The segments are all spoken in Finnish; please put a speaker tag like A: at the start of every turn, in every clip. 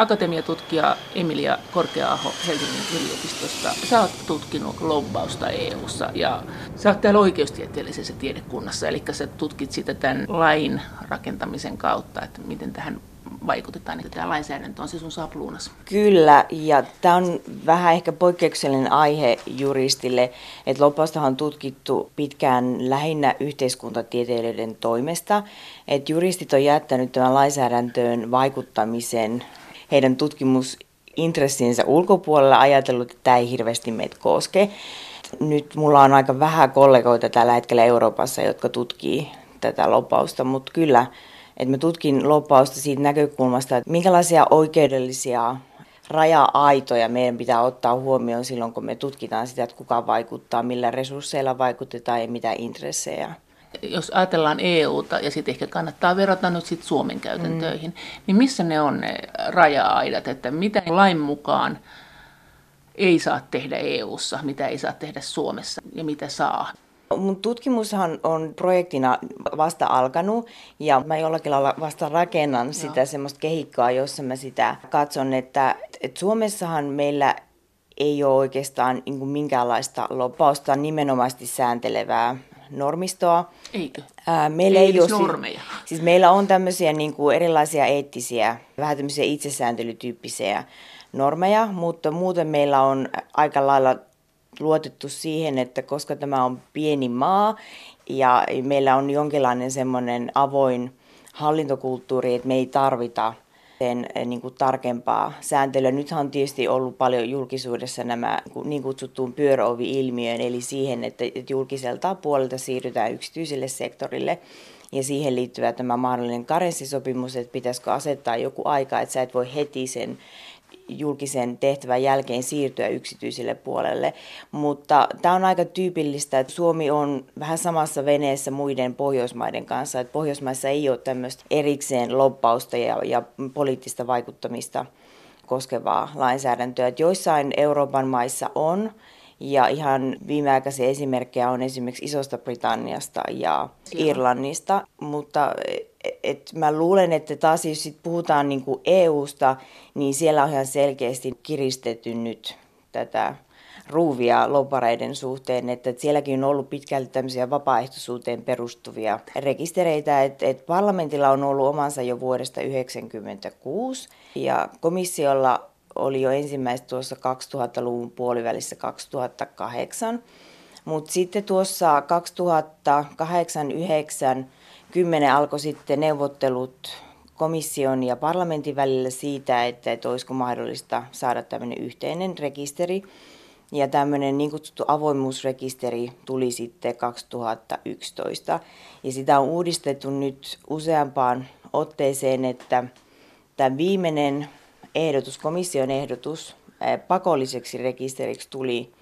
A: akatemiatutkija Emilia Korkea-aho Helsingin yliopistosta. Sä oot tutkinut lobbausta EU-ssa ja sä oot täällä oikeustieteellisessä tiedekunnassa, eli sä tutkit sitä tämän lain rakentamisen kautta, että miten tähän vaikutetaan, että tämä lainsäädäntö on se sun sapluunas.
B: Kyllä, ja tämä on vähän ehkä poikkeuksellinen aihe juristille, että loppaustahan on tutkittu pitkään lähinnä yhteiskuntatieteilijöiden toimesta, että juristit on jättänyt tämän lainsäädäntöön vaikuttamisen heidän tutkimusintressinsä ulkopuolella ajatellut, että tämä ei hirveästi meitä koske. Nyt mulla on aika vähän kollegoita tällä hetkellä Euroopassa, jotka tutkii tätä lopausta, mutta kyllä että mä tutkin loppausta siitä näkökulmasta, että minkälaisia oikeudellisia raja-aitoja meidän pitää ottaa huomioon silloin, kun me tutkitaan sitä, että kuka vaikuttaa, millä resursseilla vaikutetaan ja mitä intressejä.
A: Jos ajatellaan EUta ja sitten ehkä kannattaa verrata nyt sit Suomen käytäntöihin, mm. niin missä ne on ne raja-aidat, että mitä lain mukaan ei saa tehdä EUssa, mitä ei saa tehdä Suomessa ja mitä saa?
B: Mun tutkimushan on projektina vasta alkanut ja mä jollakin lailla vasta rakennan no. sitä semmoista kehikkoa, jossa mä sitä katson, että, että Suomessahan meillä ei ole oikeastaan niin minkäänlaista loppausta nimenomaisesti sääntelevää normistoa.
A: Eikö?
B: Ää, meillä ei, ei ole normeja. Siis, siis meillä on tämmöisiä niin kuin erilaisia eettisiä, vähän tämmöisiä itsesääntelytyyppisiä normeja, mutta muuten meillä on aika lailla luotettu siihen, että koska tämä on pieni maa ja meillä on jonkinlainen semmoinen avoin hallintokulttuuri, että me ei tarvita sen eh, niin kuin tarkempaa sääntelyä. Nythän on tietysti ollut paljon julkisuudessa nämä niin kutsuttuun pyöröovi-ilmiöön, eli siihen, että julkiselta puolelta siirrytään yksityiselle sektorille. Ja siihen liittyvä tämä mahdollinen karenssisopimus, että pitäisikö asettaa joku aika, että sä et voi heti sen julkisen tehtävän jälkeen siirtyä yksityiselle puolelle. Mutta tämä on aika tyypillistä, että Suomi on vähän samassa veneessä muiden Pohjoismaiden kanssa. Että Pohjoismaissa ei ole tämmöistä erikseen loppausta ja, ja poliittista vaikuttamista koskevaa lainsäädäntöä. Että joissain Euroopan maissa on, ja ihan viimeaikaisia esimerkkejä on esimerkiksi Isosta Britanniasta ja Irlannista, mutta et mä luulen, että taas jos sit puhutaan niin kuin EUsta, niin siellä on ihan selkeästi kiristetty nyt tätä ruuvia lopareiden suhteen, että sielläkin on ollut pitkälti tämmöisiä vapaaehtoisuuteen perustuvia rekistereitä, että et parlamentilla on ollut omansa jo vuodesta 1996 ja komissiolla oli jo ensimmäistä tuossa 2000-luvun puolivälissä 2008, mutta sitten tuossa 2008-2009 2010 alkoi sitten neuvottelut komission ja parlamentin välillä siitä, että, että olisiko mahdollista saada tämmöinen yhteinen rekisteri. Ja tämmöinen niin kutsuttu avoimuusrekisteri tuli sitten 2011. Ja sitä on uudistettu nyt useampaan otteeseen, että tämä viimeinen ehdotus, komission ehdotus pakolliseksi rekisteriksi tuli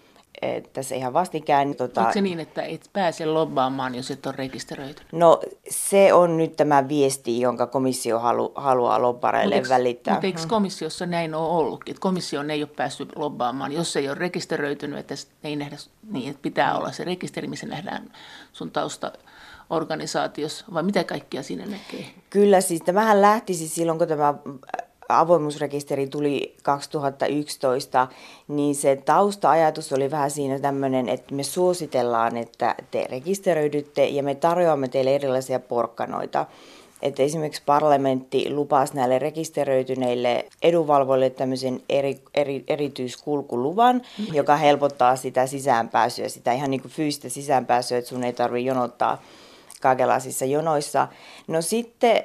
B: tässä ihan vastikään.
A: Tota, Onko se niin, että et pääse lobbaamaan, jos et ole rekisteröity?
B: No se on nyt tämä viesti, jonka komissio halu, haluaa lobbareille mut välittää.
A: Mutta eikö komissiossa näin ole ollutkin? Että komissio ei ole päässyt lobbaamaan, jos ei ole rekisteröitynyt, että ei nähdä niin, että pitää olla se rekisteri, missä nähdään sun tausta organisaatiossa, vai mitä kaikkia siinä näkee?
B: Kyllä, siis tämähän lähtisi silloin, kun tämä avoimuusrekisteri tuli 2011, niin se tausta-ajatus oli vähän siinä tämmöinen, että me suositellaan, että te rekisteröidytte ja me tarjoamme teille erilaisia porkkanoita. Että esimerkiksi parlamentti lupasi näille rekisteröityneille edunvalvoille tämmöisen eri, eri, erityiskulkuluvan, mm-hmm. joka helpottaa sitä sisäänpääsyä, sitä ihan niin kuin fyysistä sisäänpääsyä, että sun ei tarvitse jonottaa kaikenlaisissa jonoissa. No sitten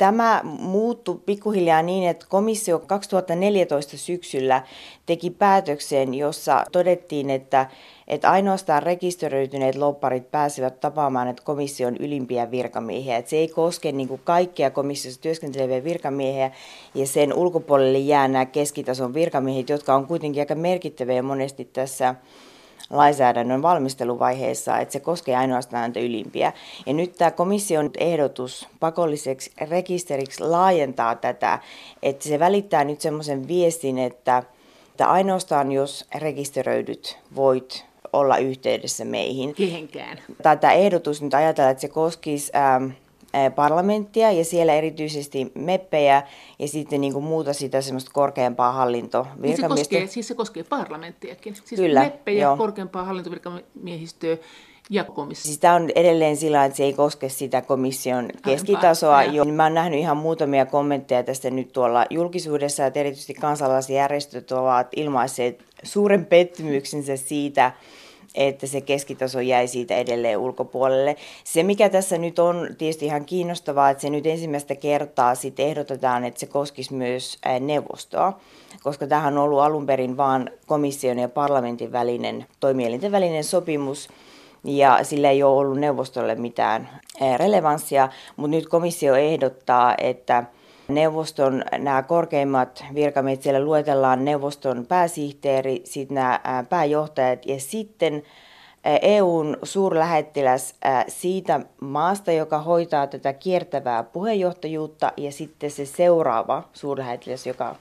B: Tämä muuttui pikkuhiljaa niin, että komissio 2014 syksyllä teki päätöksen, jossa todettiin, että, että ainoastaan rekisteröityneet lopparit pääsevät tapaamaan että komission ylimpiä virkamiehiä. Että se ei koske niin kuin kaikkia komissiossa työskenteleviä virkamiehiä ja sen ulkopuolelle jää nämä keskitason virkamiehet, jotka on kuitenkin aika merkittäviä monesti tässä lainsäädännön valmisteluvaiheessa, että se koskee ainoastaan näitä ylimpiä. Ja nyt tämä komission ehdotus pakolliseksi rekisteriksi laajentaa tätä, että se välittää nyt semmoisen viestin, että, että ainoastaan jos rekisteröidyt voit olla yhteydessä meihin.
A: Kehenkään.
B: Tämä ehdotus nyt ajatellaan, että se koskisi ähm, parlamenttia ja siellä erityisesti meppejä ja sitten niin kuin muuta sitä semmoista korkeampaa hallintovirkamiestä. Niin
A: se koskee, siis se koskee parlamenttiakin. Siis Kyllä, meppejä, joo. korkeampaa hallintovirkamiehistöä ja komissio.
B: Siis tämä on edelleen sillä että se ei koske sitä komission keskitasoa. Jo. Mä oon nähnyt ihan muutamia kommentteja tästä nyt tuolla julkisuudessa, että erityisesti kansalaisjärjestöt ovat ilmaisseet suuren pettymyksensä siitä, että se keskitaso jäi siitä edelleen ulkopuolelle. Se, mikä tässä nyt on tietysti ihan kiinnostavaa, että se nyt ensimmäistä kertaa sitten ehdotetaan, että se koskisi myös neuvostoa, koska tähän on ollut alun perin vain komission ja parlamentin välinen, toimielinten välinen sopimus, ja sillä ei ole ollut neuvostolle mitään relevanssia, mutta nyt komissio ehdottaa, että neuvoston nämä korkeimmat virkamiehet, siellä luetellaan neuvoston pääsihteeri, sitten nämä pääjohtajat ja sitten EUn suurlähettiläs siitä maasta, joka hoitaa tätä kiertävää puheenjohtajuutta ja sitten se seuraava suurlähettiläs, joka,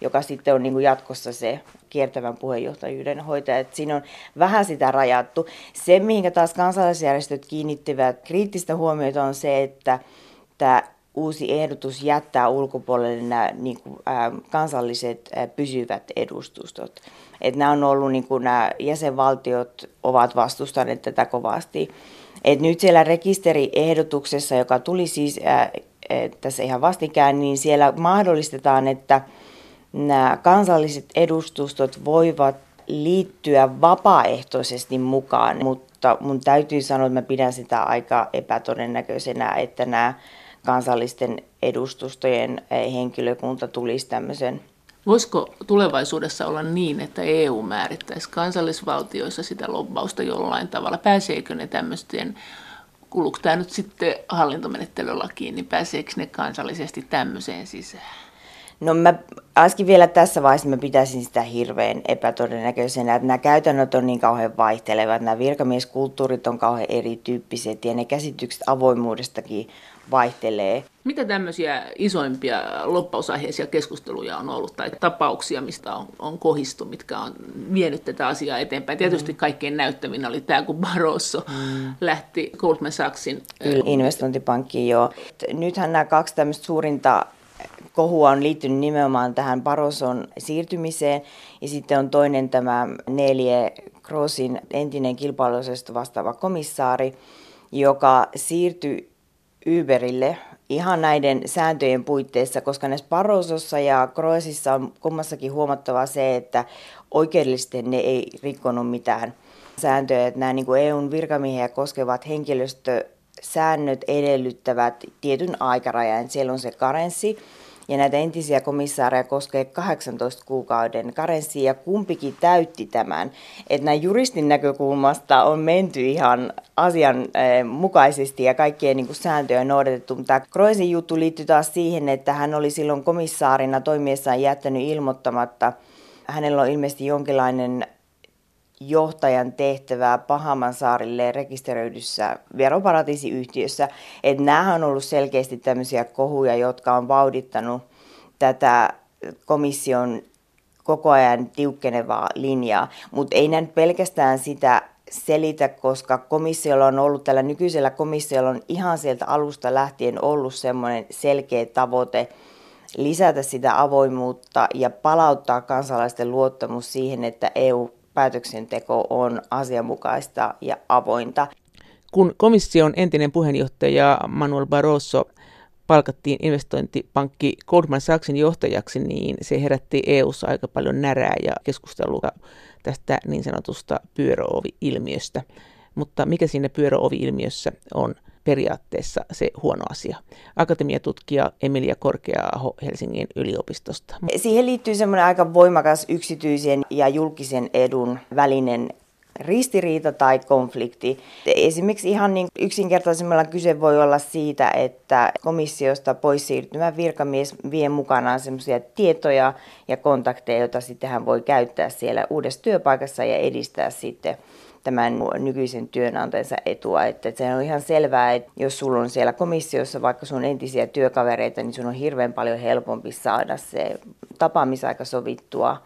B: joka sitten on niin kuin jatkossa se kiertävän puheenjohtajuuden hoitaja. Että siinä on vähän sitä rajattu. Se, mihin taas kansalaisjärjestöt kiinnittivät kriittistä huomiota on se, että tämä uusi ehdotus jättää ulkopuolelle nämä niin kuin, ä, kansalliset ä, pysyvät edustustot. Et nämä on ollut, niin kuin, nämä jäsenvaltiot ovat vastustaneet tätä kovasti. Et nyt siellä rekisteriehdotuksessa, joka tuli siis ä, tässä ihan vastikään, niin siellä mahdollistetaan, että nämä kansalliset edustustot voivat liittyä vapaaehtoisesti mukaan, mutta mun täytyy sanoa, että mä pidän sitä aika epätodennäköisenä, että nämä kansallisten edustustojen eh, henkilökunta tulisi tämmöisen
A: Voisiko tulevaisuudessa olla niin, että EU määrittäisi kansallisvaltioissa sitä lobbausta jollain tavalla? Pääseekö ne tämmöisten, kuuluuko tämä nyt sitten hallintomenettelylakiin, niin pääseekö ne kansallisesti tämmöiseen sisään?
B: No mä äsken vielä tässä vaiheessa mä pitäisin sitä hirveän epätodennäköisenä, että nämä käytännöt on niin kauhean vaihtelevat, nämä virkamieskulttuurit on kauhean erityyppiset ja ne käsitykset avoimuudestakin vaihtelee.
A: Mitä tämmöisiä isoimpia loppausaiheisia keskusteluja on ollut tai tapauksia, mistä on, on kohistu, mitkä on vienyt tätä asiaa eteenpäin? Tietysti mm. kaikkein näyttävin oli tämä, kun Barroso mm. lähti Goldman Sachsin
B: investointipankkiin jo. Nythän nämä kaksi tämmöistä suurinta kohua on liittynyt nimenomaan tähän Baroson siirtymiseen. Ja sitten on toinen tämä Nelie Crossin entinen kilpailuosasta vastaava komissaari, joka siirtyi Uberille ihan näiden sääntöjen puitteissa, koska näissä Barrosossa ja Kroesissa on kummassakin huomattava se, että oikeudellisesti ne ei rikkonut mitään sääntöjä. Että nämä niin EUn virkamiehiä koskevat henkilöstösäännöt edellyttävät tietyn aikarajan. Siellä on se karenssi, ja näitä entisiä komissaareja koskee 18 kuukauden karenssi ja kumpikin täytti tämän. Että näin juristin näkökulmasta on menty ihan asian eh, mukaisesti ja kaikkien niin kuin, sääntöjä noudatettu. Mutta Kroisin juttu liittyy taas siihen, että hän oli silloin komissaarina toimiessaan jättänyt ilmoittamatta. Hänellä on ilmeisesti jonkinlainen johtajan tehtävää saarille rekisteröidyssä veroparatiisiyhtiössä. Että nämä on ollut selkeästi tämmöisiä kohuja, jotka on vauhdittanut tätä komission koko ajan tiukkenevaa linjaa. Mutta ei näin pelkästään sitä selitä, koska komissiolla on ollut, tällä nykyisellä komissiolla on ihan sieltä alusta lähtien ollut semmoinen selkeä tavoite lisätä sitä avoimuutta ja palauttaa kansalaisten luottamus siihen, että EU päätöksenteko on asianmukaista ja avointa.
A: Kun komission entinen puheenjohtaja Manuel Barroso palkattiin investointipankki Goldman Sachsin johtajaksi, niin se herätti EU:ssa aika paljon närää ja keskustelua tästä niin sanotusta pyöröovi-ilmiöstä. Mutta mikä siinä pyöröovi-ilmiössä on periaatteessa se huono asia. Akatemiatutkija Emilia Korkea-aho Helsingin yliopistosta.
B: Siihen liittyy semmoinen aika voimakas yksityisen ja julkisen edun välinen ristiriita tai konflikti. Esimerkiksi ihan niin yksinkertaisemmalla kyse voi olla siitä, että komissiosta pois siirtymä virkamies vie mukanaan semmoisia tietoja ja kontakteja, joita sitten hän voi käyttää siellä uudessa työpaikassa ja edistää sitten tämän nykyisen työnantajansa etua. Että se on ihan selvää, että jos sulla on siellä komissiossa vaikka sun entisiä työkavereita, niin sun on hirveän paljon helpompi saada se tapaamisaika sovittua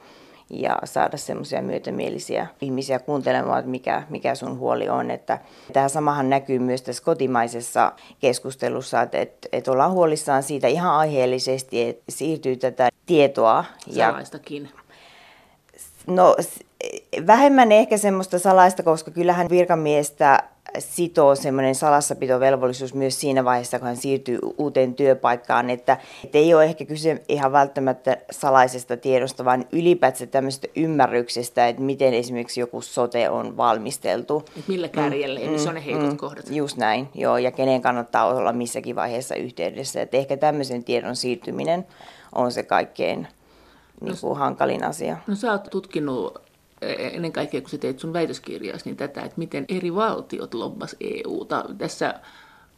B: ja saada semmoisia myötämielisiä ihmisiä kuuntelemaan, että mikä, mikä sun huoli on. Että tämä samahan näkyy myös tässä kotimaisessa keskustelussa, että, että, että ollaan huolissaan siitä ihan aiheellisesti, että siirtyy tätä tietoa.
A: Salaistakin. Ja,
B: no vähemmän ehkä semmoista salaista, koska kyllähän virkamiestä sitoo semmoinen salassapitovelvollisuus myös siinä vaiheessa, kun hän siirtyy uuteen työpaikkaan, että, että ei ole ehkä kyse ihan välttämättä salaisesta tiedosta, vaan ylipäätään tämmöisestä ymmärryksestä, että miten esimerkiksi joku sote on valmisteltu.
A: Et millä kärjellä mm, ja missä on ne heikot mm, kohdat.
B: Just näin, joo, ja kenen kannattaa olla missäkin vaiheessa yhteydessä. Että ehkä tämmöisen tiedon siirtyminen on se kaikkein niin kuin, no, hankalin asia.
A: No sä oot tutkinut ennen kaikkea kun sä teit sun väitöskirjaasi, niin tätä, että miten eri valtiot lobbas EUta. Tässä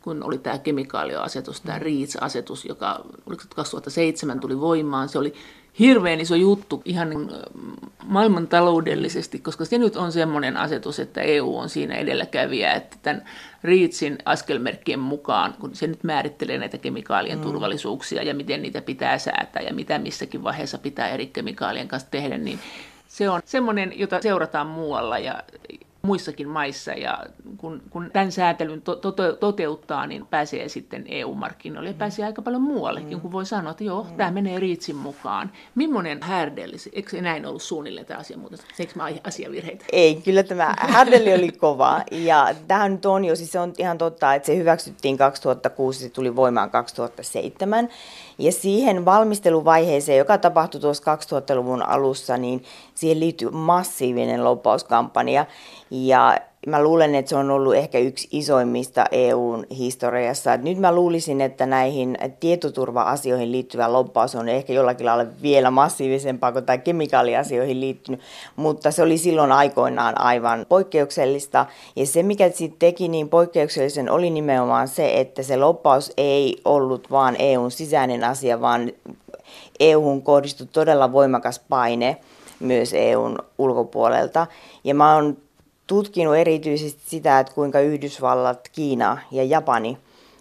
A: kun oli tämä kemikaaliasetus, tämä REACH-asetus, joka 2007 tuli voimaan, se oli hirveän iso juttu ihan niin, maailmantaloudellisesti, koska se nyt on semmoinen asetus, että EU on siinä edelläkävijä, että tämän REACHin askelmerkkien mukaan, kun se nyt määrittelee näitä kemikaalien mm. turvallisuuksia ja miten niitä pitää säätää ja mitä missäkin vaiheessa pitää eri kemikaalien kanssa tehdä, niin se on semmoinen, jota seurataan muualla ja muissakin maissa ja kun, kun tämän säätelyn to, to, toteuttaa, niin pääsee sitten EU-markkinoille ja pääsee aika paljon muuallekin, mm. kun voi sanoa, että joo, mm. tämä menee Riitsin mukaan. Millainen härdelli, eikö se näin ollut suunnilleen tämä asia muuten? Eikö mä asiavirheitä?
B: Ei, kyllä tämä härdelli oli kova ja tähän nyt on jo, siis se on ihan totta, että se hyväksyttiin 2006, se tuli voimaan 2007 ja siihen valmisteluvaiheeseen, joka tapahtui tuossa 2000-luvun alussa, niin siihen liittyy massiivinen loppauskampanja. Ja mä luulen, että se on ollut ehkä yksi isoimmista EUn historiassa. Nyt mä luulisin, että näihin tietoturva-asioihin liittyvä loppaus on ehkä jollakin lailla vielä massiivisempaa kuin tämä kemikaaliasioihin liittynyt, mutta se oli silloin aikoinaan aivan poikkeuksellista. Ja se, mikä siitä teki niin poikkeuksellisen, oli nimenomaan se, että se loppaus ei ollut vaan EUn sisäinen asia, vaan EUhun kohdistui todella voimakas paine myös EUn ulkopuolelta. Ja mä oon tutkinut erityisesti sitä, että kuinka Yhdysvallat, Kiina ja Japani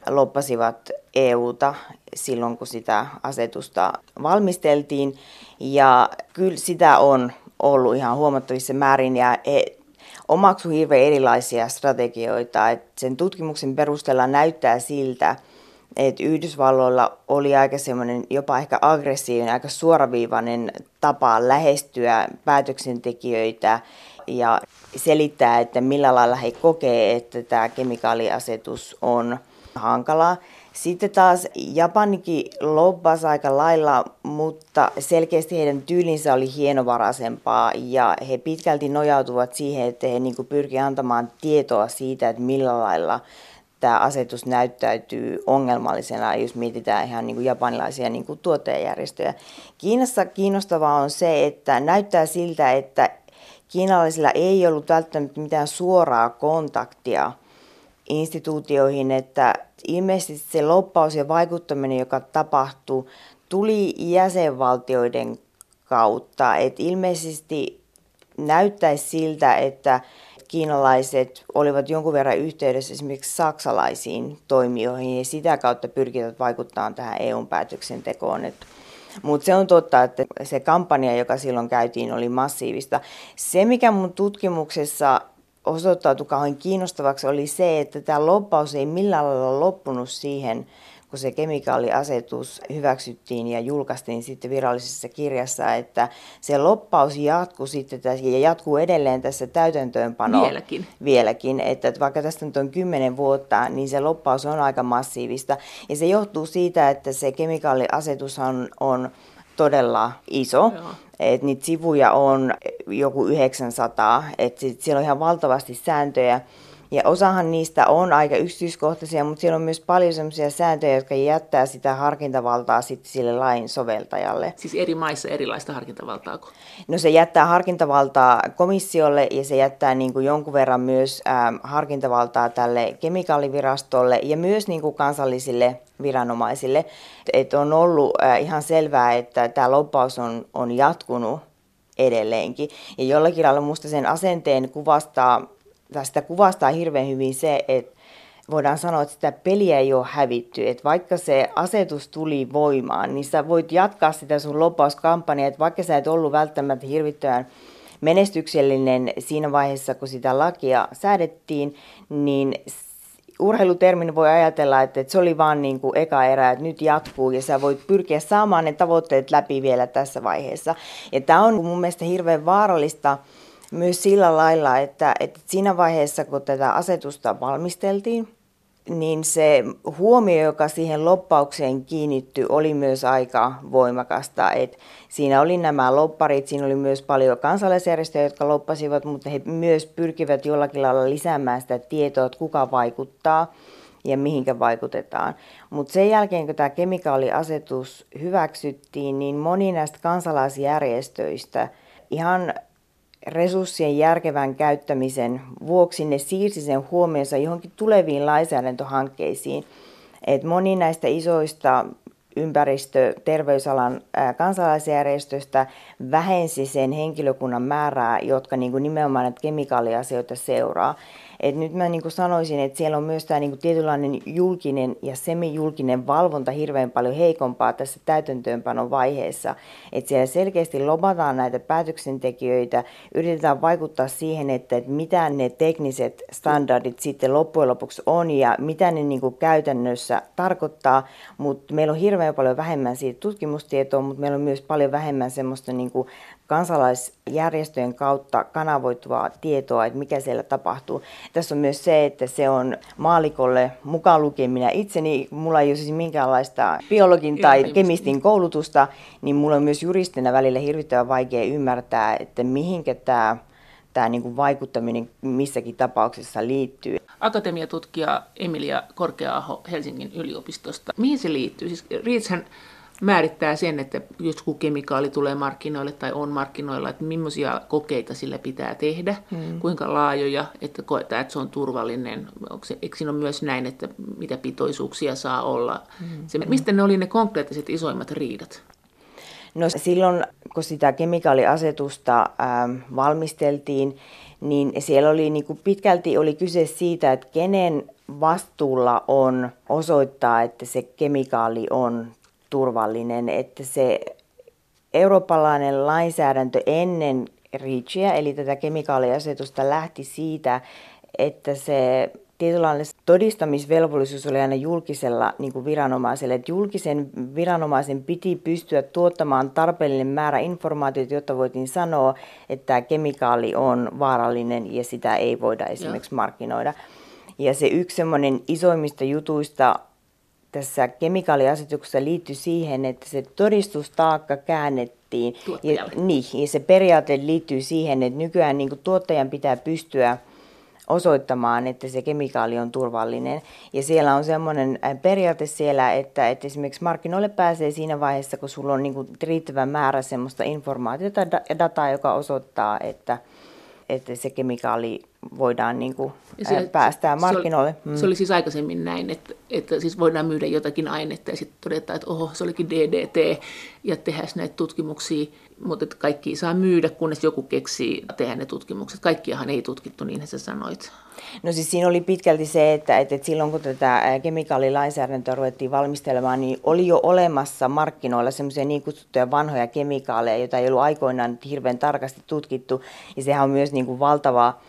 B: loppasivat EUta silloin, kun sitä asetusta valmisteltiin. Ja kyllä sitä on ollut ihan huomattavissa määrin ja he omaksu hirveän erilaisia strategioita. Et sen tutkimuksen perusteella näyttää siltä, että Yhdysvalloilla oli aika semmoinen jopa ehkä aggressiivinen, aika suoraviivainen tapa lähestyä päätöksentekijöitä ja selittää, että millä lailla he kokee, että tämä kemikaaliasetus on hankalaa. Sitten taas Japanikin lobbasi aika lailla, mutta selkeästi heidän tyylinsä oli hienovaraisempaa ja he pitkälti nojautuvat siihen, että he niin pyrkivät antamaan tietoa siitä, että millä lailla tämä asetus näyttäytyy ongelmallisena, jos mietitään ihan niin kuin japanilaisia niin kuin tuottajajärjestöjä. Kiinassa kiinnostavaa on se, että näyttää siltä, että kiinalaisilla ei ollut välttämättä mitään suoraa kontaktia instituutioihin, että ilmeisesti se loppaus ja vaikuttaminen, joka tapahtui, tuli jäsenvaltioiden kautta. Et ilmeisesti näyttäisi siltä, että kiinalaiset olivat jonkun verran yhteydessä esimerkiksi saksalaisiin toimijoihin ja sitä kautta pyrkivät vaikuttamaan tähän eu päätöksentekoon. Mutta se on totta, että se kampanja, joka silloin käytiin, oli massiivista. Se, mikä mun tutkimuksessa osoittautui kauhean kiinnostavaksi, oli se, että tämä loppaus ei millään lailla loppunut siihen, kun se kemikaaliasetus hyväksyttiin ja julkaistiin sitten virallisessa kirjassa, että se loppaus jatkuu sitten tässä, ja jatkuu edelleen tässä täytäntöönpano.
A: Vieläkin.
B: Vieläkin, että vaikka tästä nyt on kymmenen vuotta, niin se loppaus on aika massiivista. Ja se johtuu siitä, että se kemikaaliasetus on, on todella iso. Joo. Et niitä sivuja on joku 900, että siellä on ihan valtavasti sääntöjä. Ja osahan niistä on aika yksityiskohtaisia, mutta siellä on myös paljon sellaisia sääntöjä, jotka jättää sitä harkintavaltaa sitten sille lain soveltajalle.
A: Siis eri maissa erilaista harkintavaltaa?
B: No se jättää harkintavaltaa komissiolle ja se jättää niin kuin jonkun verran myös ähm, harkintavaltaa tälle kemikaalivirastolle ja myös niin kuin kansallisille viranomaisille. Et on ollut äh, ihan selvää, että tämä loppaus on, on jatkunut edelleenkin. Ja jollakin lailla minusta sen asenteen kuvastaa tästä kuvastaa hirveän hyvin se, että voidaan sanoa, että sitä peliä ei ole hävitty. Että vaikka se asetus tuli voimaan, niin sä voit jatkaa sitä sun lopauskampanjaa, että vaikka sä et ollut välttämättä hirvittävän menestyksellinen siinä vaiheessa, kun sitä lakia säädettiin, niin urheilutermin voi ajatella, että, että se oli vaan niin kuin eka erä, että nyt jatkuu ja sä voit pyrkiä saamaan ne tavoitteet läpi vielä tässä vaiheessa. Ja tämä on mun mielestä hirveän vaarallista myös sillä lailla, että, että siinä vaiheessa, kun tätä asetusta valmisteltiin, niin se huomio, joka siihen loppaukseen kiinnitty, oli myös aika voimakasta. Et siinä oli nämä lopparit, siinä oli myös paljon kansalaisjärjestöjä, jotka loppasivat, mutta he myös pyrkivät jollakin lailla lisäämään sitä tietoa, että kuka vaikuttaa ja mihinkä vaikutetaan. Mutta sen jälkeen, kun tämä kemikaaliasetus hyväksyttiin, niin moni näistä kansalaisjärjestöistä ihan resurssien järkevän käyttämisen vuoksi ne siirsi sen huomionsa johonkin tuleviin lainsäädäntöhankkeisiin. Et moni näistä isoista ympäristö- terveysalan kansalaisjärjestöistä vähensi sen henkilökunnan määrää, jotka niin kuin nimenomaan näitä kemikaaliasioita seuraa. Et nyt mä niin kuin sanoisin, että siellä on myös tämä niin kuin tietynlainen julkinen ja semijulkinen valvonta hirveän paljon heikompaa tässä täytäntöönpanon vaiheessa. Että siellä selkeästi lobataan näitä päätöksentekijöitä, yritetään vaikuttaa siihen, että, että mitä ne tekniset standardit sitten loppujen lopuksi on ja mitä ne niin kuin käytännössä tarkoittaa, mutta meillä on hirveän paljon vähemmän siitä tutkimustietoa, mutta meillä on myös paljon vähemmän semmoista niin kuin kansalaisjärjestöjen kautta kanavoituvaa tietoa, että mikä siellä tapahtuu. Tässä on myös se, että se on maalikolle mukaan lukien minä itseni, mulla ei ole siis minkäänlaista biologin tai kemistin koulutusta, niin mulla on myös juristina välillä hirvittävän vaikea ymmärtää, että mihinkä tämä tämä niin kuin vaikuttaminen missäkin tapauksessa liittyy.
A: Akatemiatutkija Emilia Korkea-aho Helsingin yliopistosta. Mihin se liittyy? Siis Riitshän määrittää sen, että jos joku kemikaali tulee markkinoille tai on markkinoilla, että millaisia kokeita sillä pitää tehdä, mm. kuinka laajoja, että koetaan, että se on turvallinen. Onko se, eikö siinä ole myös näin, että mitä pitoisuuksia saa olla? Mm. Se, mistä ne oli ne konkreettiset isoimmat riidat?
B: No silloin, kun sitä kemikaaliasetusta ähm, valmisteltiin, niin siellä oli niin kuin pitkälti oli kyse siitä, että kenen vastuulla on osoittaa, että se kemikaali on turvallinen, että se eurooppalainen lainsäädäntö ennen REACHia, eli tätä kemikaaliasetusta, lähti siitä, että se tietynlainen todistamisvelvollisuus oli aina julkisella niin kuin viranomaisella, että julkisen viranomaisen piti pystyä tuottamaan tarpeellinen määrä informaatiota, jotta voitiin sanoa, että tämä kemikaali on vaarallinen ja sitä ei voida esimerkiksi markkinoida. Ja se yksi semmoinen isoimmista jutuista tässä kemikaaliasetuksessa liittyi siihen, että se todistustaakka käännettiin. Ja, niin, ja se periaate liittyy siihen, että nykyään niin tuottajan pitää pystyä osoittamaan, että se kemikaali on turvallinen. Ja siellä on semmoinen äh, periaate siellä, että, että esimerkiksi markkinoille pääsee siinä vaiheessa, kun sulla on niin kuin riittävä määrä semmoista informaatiota ja dataa, joka osoittaa, että, että se kemikaali voidaan niin kuin se, päästää markkinoille.
A: Se oli, mm. se oli siis aikaisemmin näin, että, että siis voidaan myydä jotakin ainetta ja sitten todeta, että oho, se olikin DDT ja tehdä näitä tutkimuksia, mutta että kaikki saa myydä, kunnes joku keksii tehdä ne tutkimukset. Kaikkiahan ei tutkittu, niin sä sanoit.
B: No siis siinä oli pitkälti se, että, että silloin kun tätä kemikaalilainsäädäntöä ruvettiin valmistelemaan, niin oli jo olemassa markkinoilla semmoisia niin kutsuttuja vanhoja kemikaaleja, joita ei ollut aikoinaan hirveän tarkasti tutkittu. Ja sehän on myös niin kuin valtava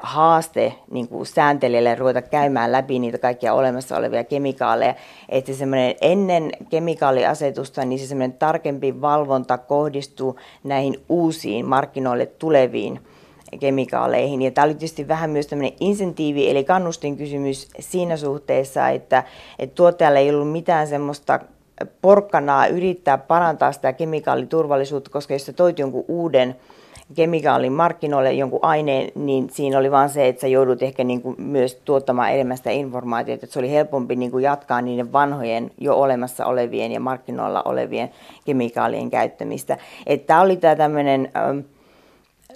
B: haaste niin kuin sääntelijälle ruveta käymään läpi niitä kaikkia olemassa olevia kemikaaleja. Että semmoinen ennen kemikaaliasetusta, niin se semmoinen tarkempi valvonta kohdistuu näihin uusiin markkinoille tuleviin kemikaaleihin. Ja tämä oli tietysti vähän myös tämmöinen insentiivi, eli kannustin kysymys siinä suhteessa, että, että tuottajalle ei ollut mitään semmoista porkkanaa yrittää parantaa sitä kemikaaliturvallisuutta, koska jos sä toit jonkun uuden kemikaalin markkinoille jonkun aineen, niin siinä oli vaan se, että sä joudut ehkä niin kuin myös tuottamaan enemmän sitä informaatiota, että se oli helpompi niin kuin jatkaa niiden vanhojen jo olemassa olevien ja markkinoilla olevien kemikaalien käyttämistä. Että tämä oli tämä tämmöinen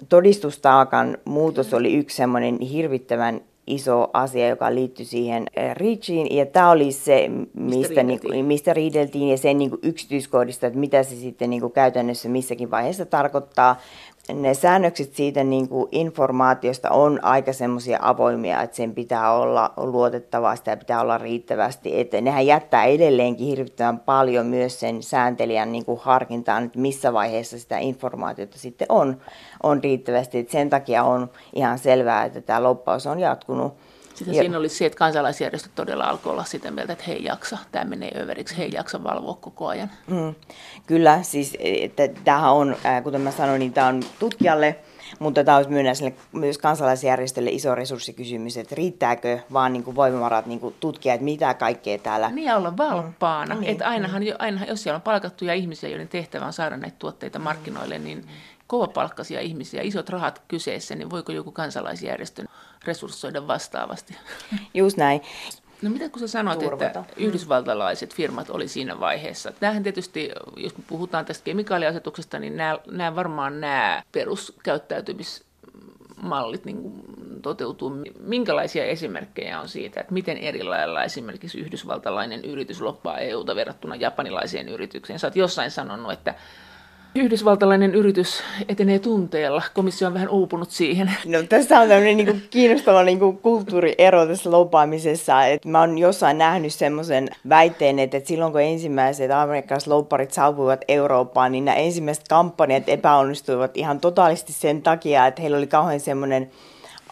B: todistustaakan muutos oli yksi semmoinen hirvittävän iso asia, joka liittyi siihen REACHiin. Ja tämä oli se, mistä, mistä, riideltiin. Niin, mistä riideltiin ja sen niin kuin yksityiskohdista, että mitä se sitten niin kuin käytännössä missäkin vaiheessa tarkoittaa ne säännökset siitä niin kuin informaatiosta on aika semmoisia avoimia, että sen pitää olla luotettavaa, sitä pitää olla riittävästi. Että nehän jättää edelleenkin hirvittävän paljon myös sen sääntelijän niin kuin harkintaan, että missä vaiheessa sitä informaatiota sitten on, on riittävästi. Että sen takia on ihan selvää, että tämä loppaus on jatkunut
A: sitten siinä oli se, että kansalaisjärjestöt todella alkoi olla sitä mieltä, että he ei jaksa, tämä menee överiksi, he ei jaksa valvoa koko ajan. Mm.
B: Kyllä, siis että tämähän on, kuten mä sanoin, niin tämä on tutkijalle, mutta tämä olisi myös, myös kansalaisjärjestölle iso resurssikysymys, että riittääkö vaan niin kuin voimavarat niin kuin tutkia, että mitä kaikkea täällä...
A: Niin olla valppaana, mm. että ainahan, ainahan, jos siellä on palkattuja ihmisiä, joiden tehtävä on saada näitä tuotteita markkinoille, niin kovapalkkaisia ihmisiä, isot rahat kyseessä, niin voiko joku kansalaisjärjestö resurssoida vastaavasti?
B: Just näin.
A: No mitä kun sä sanoit, Turvata. että yhdysvaltalaiset firmat oli siinä vaiheessa? Tämähän tietysti, jos me puhutaan tästä kemikaaliasetuksesta, niin nämä, nämä varmaan nämä peruskäyttäytymismallit niin toteutuu. Minkälaisia esimerkkejä on siitä, että miten eri lailla esimerkiksi yhdysvaltalainen yritys loppaa EUta verrattuna japanilaiseen yritykseen? Sä oot jossain sanonut, että Yhdysvaltalainen yritys etenee tunteella. Komissio on vähän uupunut siihen.
B: No, tässä on tämmöinen niin kuin, kiinnostava kuin, kulttuuriero tässä lopaamisessa. Et mä oon jossain nähnyt semmoisen väitteen, että, että silloin kun ensimmäiset amerikkalaiset lopparit saapuivat Eurooppaan, niin nämä ensimmäiset kampanjat epäonnistuivat ihan totaalisesti sen takia, että heillä oli kauhean semmoinen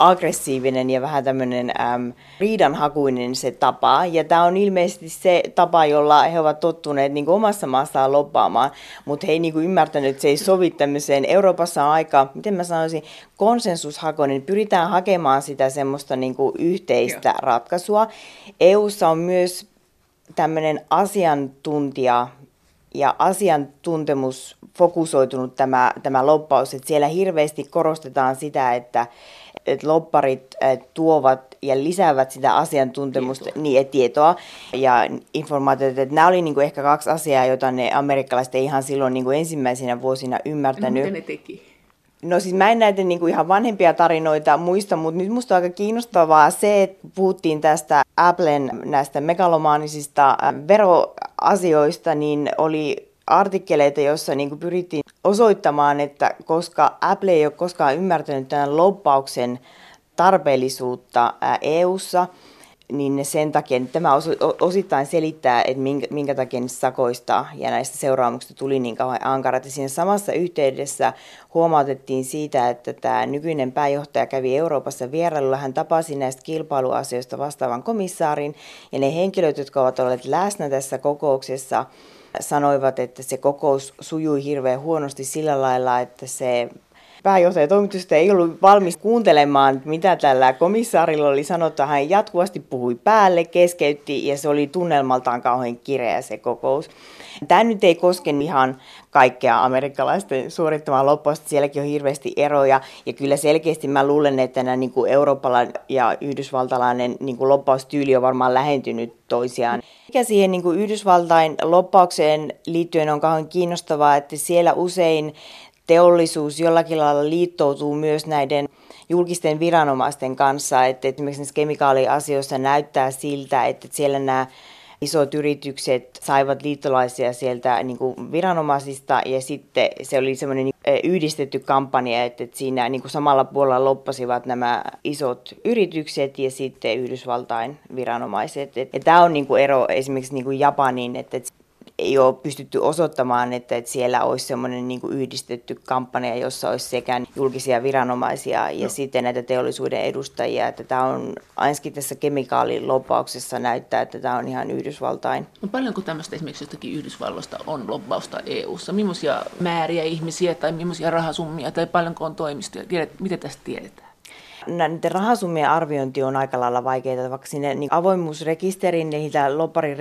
B: aggressiivinen ja vähän tämmöinen äm, riidanhakuinen se tapa. Ja tämä on ilmeisesti se tapa, jolla he ovat tottuneet niin omassa maassaan loppaamaan, mutta he ei niin ymmärtänyt, että se ei sovi tämmöiseen. Euroopassa on aika, miten mä sanoisin, konsensushakoinen. Pyritään hakemaan sitä semmoista niin yhteistä Joo. ratkaisua. EUssa on myös tämmöinen asiantuntija ja asiantuntemus fokusoitunut tämä, tämä loppaus, että siellä hirveästi korostetaan sitä, että että lopparit tuovat ja lisäävät sitä asiantuntemusta, tietoa. Niin, tietoa ja informaatiota. Että nämä oli niin kuin ehkä kaksi asiaa, joita ne amerikkalaiset ei ihan silloin niin kuin ensimmäisenä vuosina ymmärtänyt.
A: Miten ne teki?
B: No siis mä en näitä niin kuin ihan vanhempia tarinoita muista, mutta nyt musta on aika kiinnostavaa se, että puhuttiin tästä Applen näistä megalomaanisista veroasioista, niin oli artikkeleita, joissa niin pyrittiin osoittamaan, että koska Apple ei ole koskaan ymmärtänyt tämän loppauksen tarpeellisuutta EU:ssa, niin sen takia että tämä osittain selittää, että minkä, minkä takia sakoista ja näistä seuraamuksista tuli niin kauhean ankarat. Ja siinä samassa yhteydessä huomautettiin siitä, että tämä nykyinen pääjohtaja kävi Euroopassa vierailulla. Hän tapasi näistä kilpailuasioista vastaavan komissaarin ja ne henkilöt, jotka ovat olleet läsnä tässä kokouksessa, sanoivat, että se kokous sujui hirveän huonosti sillä lailla, että se pääjohtaja toimitusta ei ollut valmis kuuntelemaan, mitä tällä komissaarilla oli sanottu. Hän jatkuvasti puhui päälle, keskeytti ja se oli tunnelmaltaan kauhean kireä se kokous. Tämä nyt ei koske ihan kaikkea amerikkalaisten suorittamaa loppausta. Sielläkin on hirveästi eroja. Ja kyllä selkeästi mä luulen, että nämä niin eurooppalainen ja yhdysvaltalainen niin kuin loppaustyyli on varmaan lähentynyt toisiaan. Mikä siihen niin kuin Yhdysvaltain loppaukseen liittyen on kauhean kiinnostavaa, että siellä usein teollisuus jollakin lailla liittoutuu myös näiden julkisten viranomaisten kanssa, että esimerkiksi kemikaaliasioissa näyttää siltä, että siellä nämä isot yritykset saivat liittolaisia sieltä niin kuin viranomaisista ja sitten se oli semmoinen niin, yhdistetty kampanja, että, siinä niin kuin samalla puolella loppasivat nämä isot yritykset ja sitten Yhdysvaltain viranomaiset. Ja tämä on niin kuin ero esimerkiksi niin kuin Japaniin, että ei ole pystytty osoittamaan, että, että siellä olisi semmoinen niin yhdistetty kampanja, jossa olisi sekä julkisia viranomaisia ja no. sitten näitä teollisuuden edustajia. Että tämä on ainakin tässä kemikaalilopauksessa näyttää, että tämä on ihan Yhdysvaltain.
A: No paljonko tämmöistä esimerkiksi jostakin Yhdysvalloista on lobbausta EU-ssa? Millaisia määriä ihmisiä tai millaisia rahasummia tai paljonko on toimistoja? Tiedät, mitä tästä tiedetään?
B: Näiden rahasummien arviointi on aika lailla vaikeaa, vaikka sinne niin avoimuusrekisteriin, niitä lopparin